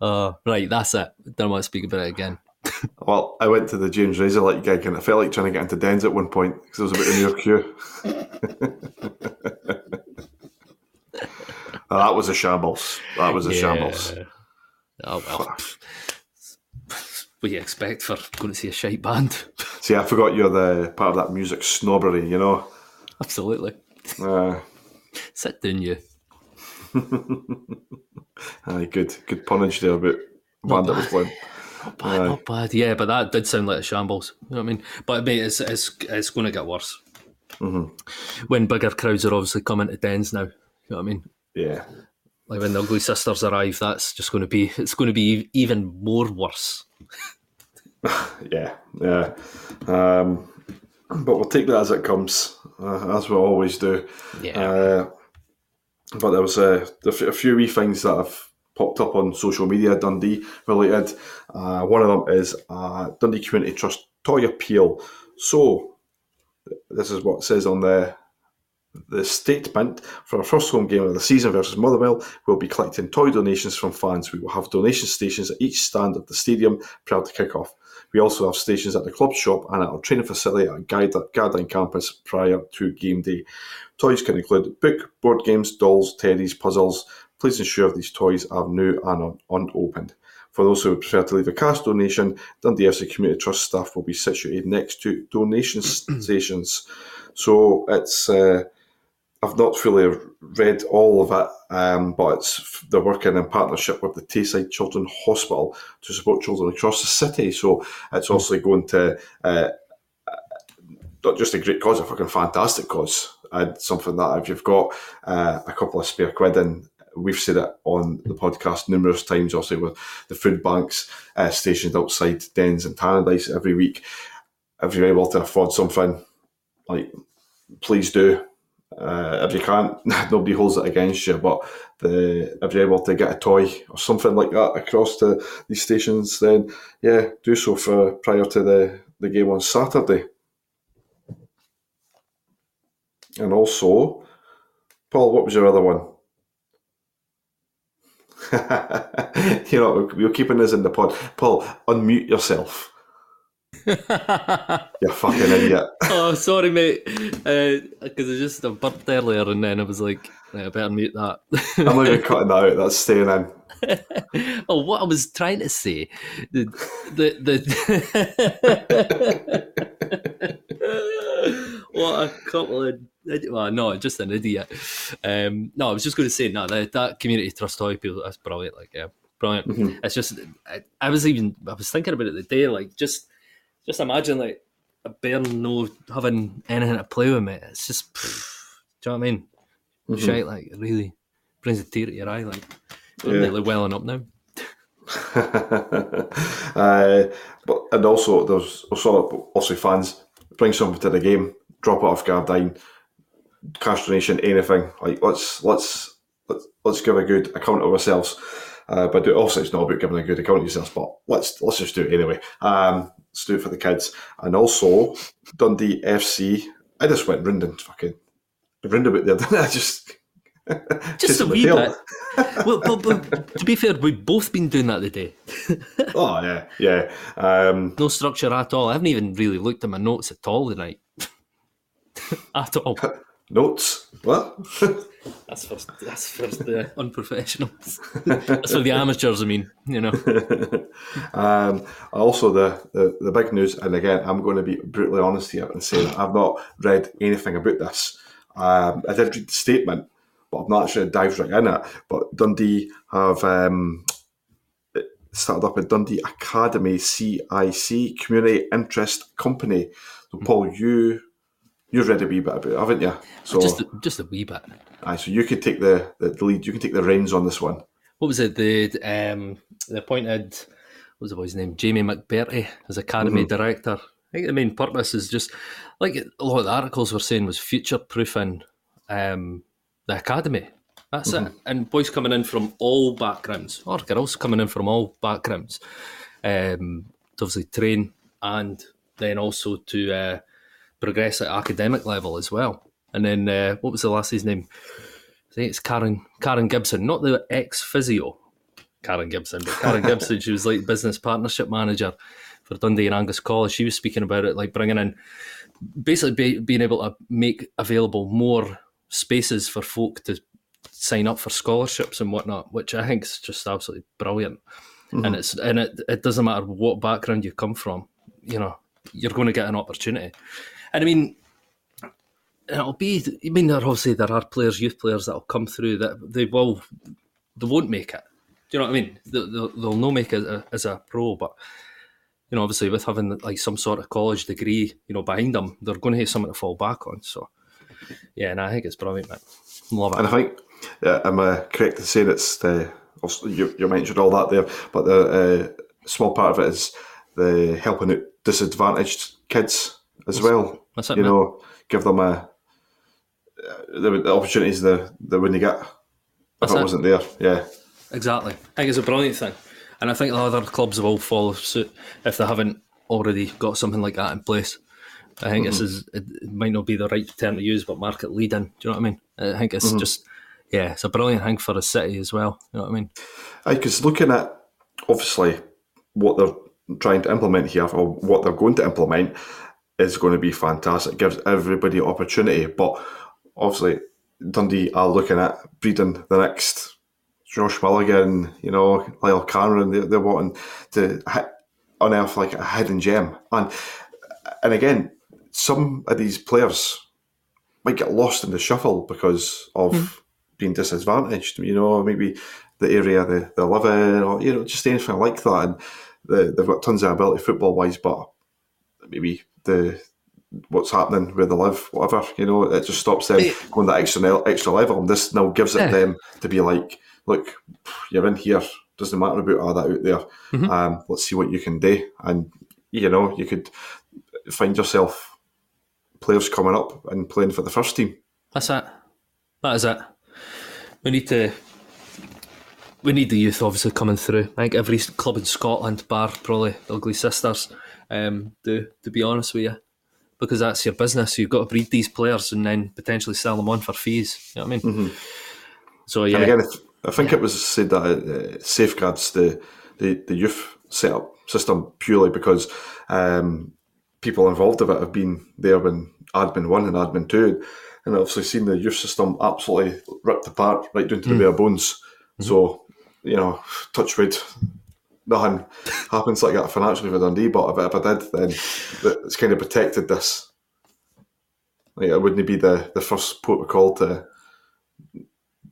Uh, right, that's it. Don't want to speak about it again. Well, I went to the James Razorlight gig and I felt like trying to get into Dens at one point because it was a bit in your queue. That was a shambles. That was a shambles. Oh well. what do you expect for going to see a shite band? See, I forgot you're the part of that music snobbery, you know. Absolutely. Uh, Sit down, you. (laughs) aye, good, good punnage there about band that was playing. Not bad, not bad. Yeah, but that did sound like a shambles. You know what I mean? But mate, it's it's, it's going to get worse. When bigger crowds are obviously coming to dens now. You know what I mean? Yeah, Like when the Ugly Sisters arrive, that's just going to be it's going to be even more worse. (laughs) yeah, yeah. Um, but we'll take that as it comes, uh, as we always do. Yeah. Uh, but there was a few wee things that have popped up on social media, Dundee related. Uh, one of them is uh, Dundee Community Trust toy appeal. So, this is what it says on the the statement for our first home game of the season versus Motherwell. We'll be collecting toy donations from fans. We will have donation stations at each stand of the stadium prior to kick-off. We also have stations at the club shop and at our training facility at Gard- Gardyne campus prior to game day. Toys can include book, board games, dolls, teddies, puzzles. Please ensure these toys are new and un- unopened. For those who prefer to leave a cash donation, Dundee FC Community Trust staff will be situated next to donation (clears throat) stations. So it's uh, I've not fully read all of it, um, but it's they're working in partnership with the Tayside Children's Hospital to support children across the city. So it's also going to uh, not just a great cause, a fucking fantastic cause, and something that if you've got uh, a couple of spare quid in. We've said it on the podcast numerous times, also with the food banks uh, stationed outside Dens and Tannadice every week. If you're able to afford something, like please do. Uh, if you can't, (laughs) nobody holds it against you. But the if you're able to get a toy or something like that across to these stations, then yeah, do so for prior to the, the game on Saturday. And also, Paul, what was your other one? (laughs) you know, we're keeping this in the pod. Paul, unmute yourself. You fucking idiot. (laughs) oh, sorry, mate. Because uh, I just I burped earlier, and then I was like, I better mute that. I'm not even cutting that out. That's staying in. (laughs) oh, what I was trying to say, the the the. (laughs) what a couple of well, no, just an idiot. Um, no, I was just going to say, no, that, that community trust toy people, that's brilliant. Like, yeah, brilliant. Mm-hmm. It's just, I, I, was even, I was thinking about it the day, like, just, just imagine like a bear no having anything to play with, mate. It's just, pff, do you know what I mean? Mm-hmm. Shite, like, it really brings a tear to your eye, like, I'm yeah. nearly welling up now. (laughs) uh, but and also there's also also fans bring something to the game, drop it off cash donation, anything. Like let's let's let's, let's give a good account of ourselves. Uh, but obviously it's not about giving a good account of yourself, but let's let's just do it anyway. Um, let's do it for the kids. And also Dundee FC. I just went round and fucking round about there, (laughs) didn't I? Just just a wee bit. well, but, but, to be fair, we've both been doing that today. (laughs) oh yeah, yeah. Um, no structure at all. I haven't even really looked at my notes at all tonight. (laughs) at all. Notes? What? (laughs) that's for that's for the (laughs) unprofessionals. that's for the amateurs. I mean, you know. (laughs) um, also, the, the the big news, and again, I'm going to be brutally honest here and say that I've not read anything about this. Um, I did read the statement, but I've not actually dived right in it. But Dundee have um, started up a Dundee Academy CIC Community Interest Company. So, Paul, you You've read a wee bit about it, haven't you? So just a, just a wee bit. Aye, so you could take the, the, lead. You can take the reins on this one. What was it? The um, the appointed what was the boy's name? Jamie McBurtie as academy mm-hmm. director. I think the main purpose is just like a lot of the articles were saying was future proofing um, the academy. That's mm-hmm. it. And boys coming in from all backgrounds, or girls coming in from all backgrounds, um, to obviously train and then also to uh, progress at academic level as well. And then uh, what was the last his name? I think it's Karen Karen Gibson, not the ex physio Karen Gibson, but Karen (laughs) Gibson. She was like business partnership manager for Dundee and Angus College. She was speaking about it, like bringing in basically be, being able to make available more spaces for folk to sign up for scholarships and whatnot, which I think is just absolutely brilliant. Mm-hmm. And it's and it, it doesn't matter what background you come from, you know, you're going to get an opportunity. And I mean, it'll be. I mean, there obviously there are players, youth players that'll come through that they will, they won't make it. Do you know what I mean? They'll, they'll no make it as a pro, but you know, obviously with having like some sort of college degree, you know, behind them, they're going to have something to fall back on. So, yeah, and I think it's brilliant, man. Love it. And I think, yeah, am I correct in saying it's the you, you mentioned all that there, but the uh, small part of it is the helping out disadvantaged kids as well. That's it, you man. know, give them a the, the opportunities that they wouldn't get if it, it wasn't there. Yeah, exactly. I think it's a brilliant thing, and I think other clubs will follow suit if they haven't already got something like that in place. I think mm-hmm. this is it, might not be the right term to use, but market leading. Do you know what I mean? I think it's mm-hmm. just yeah, it's a brilliant thing for the city as well. You know what I mean? I because looking at obviously what they're trying to implement here, or what they're going to implement, is going to be fantastic. It gives everybody opportunity, but obviously Dundee are looking at breeding the next Josh Mulligan, you know, Lyall Cameron. They're, they're wanting to hit, unearth like a hidden gem, and and again, some of these players might get lost in the shuffle because of mm. being disadvantaged. You know, maybe the area they, they live in, or you know, just anything like that. And they, they've got tons of ability football wise, but maybe the what's happening where they live, whatever. You know, it just stops them going that extra extra level, and this now gives it yeah. them to be like, look, you're in here. Doesn't matter about all that out there. Mm-hmm. Um, let's see what you can do, and you know, you could find yourself players coming up and playing for the first team. That's it. That is it. We need to. We need the youth obviously coming through. I think every club in Scotland, bar probably Ugly Sisters, um, do, to be honest with you, because that's your business. You've got to breed these players and then potentially sell them on for fees. You know what I mean? Mm-hmm. So yeah. And again, I think yeah. it was said that it uh, safeguards the, the, the youth set up system purely because um, people involved with it have been there when admin one and admin two, and obviously seen the youth system absolutely ripped apart right down to the bare bones. Mm-hmm. So you know, touch wood, (laughs) nothing happens like that financially for Dundee. But if, I did, then it's kind of protected this. Like it wouldn't be the, the first port of call to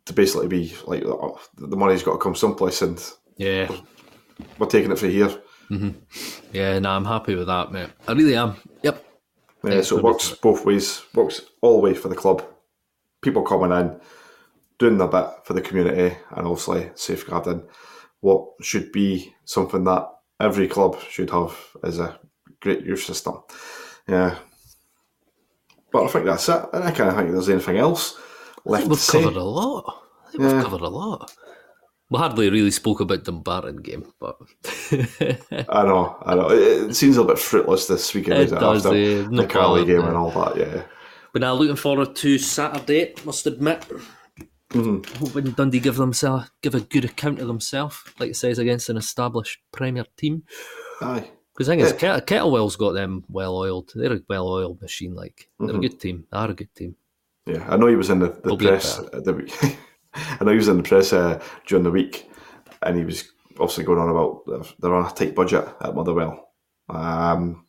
to basically be like oh, the money's got to come someplace, and yeah, we're, we're taking it for here. Mm-hmm. Yeah, no, I'm happy with that, mate. I really am. Yep. Yeah, so it works both ways. Works all the way for the club. People coming in, doing a bit for the community, and obviously safeguarding what should be something that every club should have is a great youth system. Yeah. But I think that's it. I kind of think there's anything else left we've to covered say. a lot. I think Yeah. we've covered a lot. We hardly really spoke about the Barton game, but (laughs) I know, I know. It, seems a bit fruitless this weekend It does, after eh, no the Caley game eh. and all that. Yeah. but now looking forward to Saturday. Must admit, Mm-hmm. hoping Dundee give themselves give a good account of themselves, like it says against an established Premier team. Aye. Because I think Ket- Kettlewell's got them well oiled. They're a well oiled machine. Like they're Mm-hmm. a good team. They are a good team. Yeah, I know he was in the, the press the week. (laughs) I know he was in the press uh, during the week, and he was obviously going on about they're- on a tight budget at Motherwell. Um,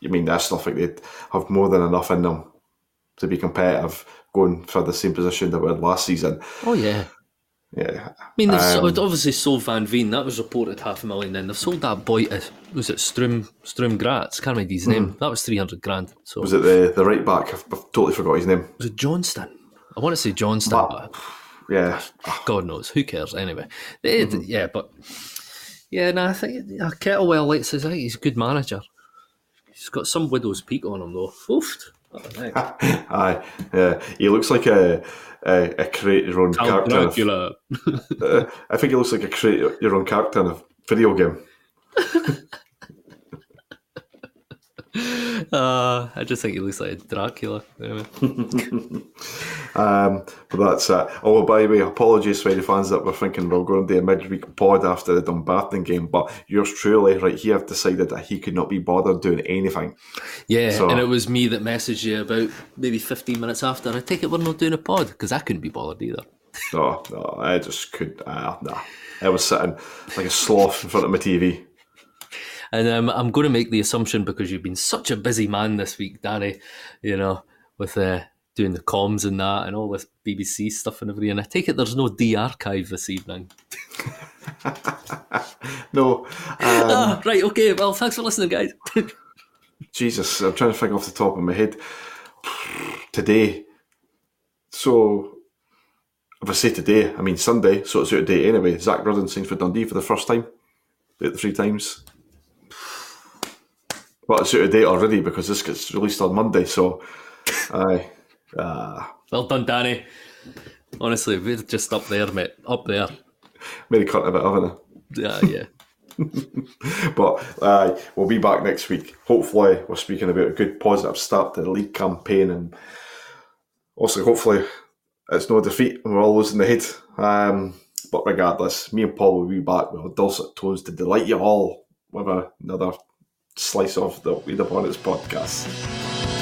you mean I still like they have more than enough in them to be competitive, going for the same position that we had last season. Oh yeah. Yeah, I mean, they've Um, obviously sold Van Veen. That was reported half a million. Then they've sold that boy. To, was it Strum Sturm Graz? Can't remember his name. That was three hundred grand. So Hmm. was it the the right back? I've, I've totally forgot his name. was it Johnston? I want to say Johnston, But- but Yeah, God knows. Who cares? Anyway, They- Mm-hmm. yeah, but yeah, no, I think uh, Kettlewell likes. I think he's a good manager. He's got some widow's peak on him though. Oofed. Oh, (laughs) nice. aye, yeah. He looks like a a, a create your own Count character. of- Dracula. (laughs) Uh, I think he looks like a create your own character in a video game. (laughs) Uh, I just think he looks like a Dracula. Anyway. Um, but that's it. Oh, by the way, apologies for any fans that were thinking we we're going to do a midweek pod after the Dumbarton game, but yours truly, right here, decided that he could not be bothered doing anything. Yeah, So- and it was me that messaged you about maybe 15 minutes after. I take it we're not doing a pod because I couldn't be bothered either. (laughs) No, no, I just could. Uh, nah. I was sitting like a sloth in front of my TV. And um, I'm going to make the assumption because you've been such a busy man this week, Danny, you know, with uh, doing the comms and that and all this BBC stuff and everything. And I take it there's no D archive this evening. (laughs) No, um, ah, right, okay, well, thanks for listening, guys. (laughs) Jesus, I'm trying to think off the top of my head. Today, so if I say today, I mean Sunday, so it's out of date anyway. Zak Rudden signed for Dundee for the first time, the three times. Well, it's out of date already because this gets released on Monday, so (laughs) aye. Ah, well done, Danny. Honestly, we're just up there, mate. Up there. made a cut of it, haven't I? Yeah, (laughs) yeah. But uh, we'll be back next week. Hopefully, we're speaking about a good positive start to the league campaign, and also hopefully it's no defeat and we're all losing the head. Um, but regardless, me and Paul will be back with dulcet tones to delight you all with another slice of the Weed Upon Its podcast.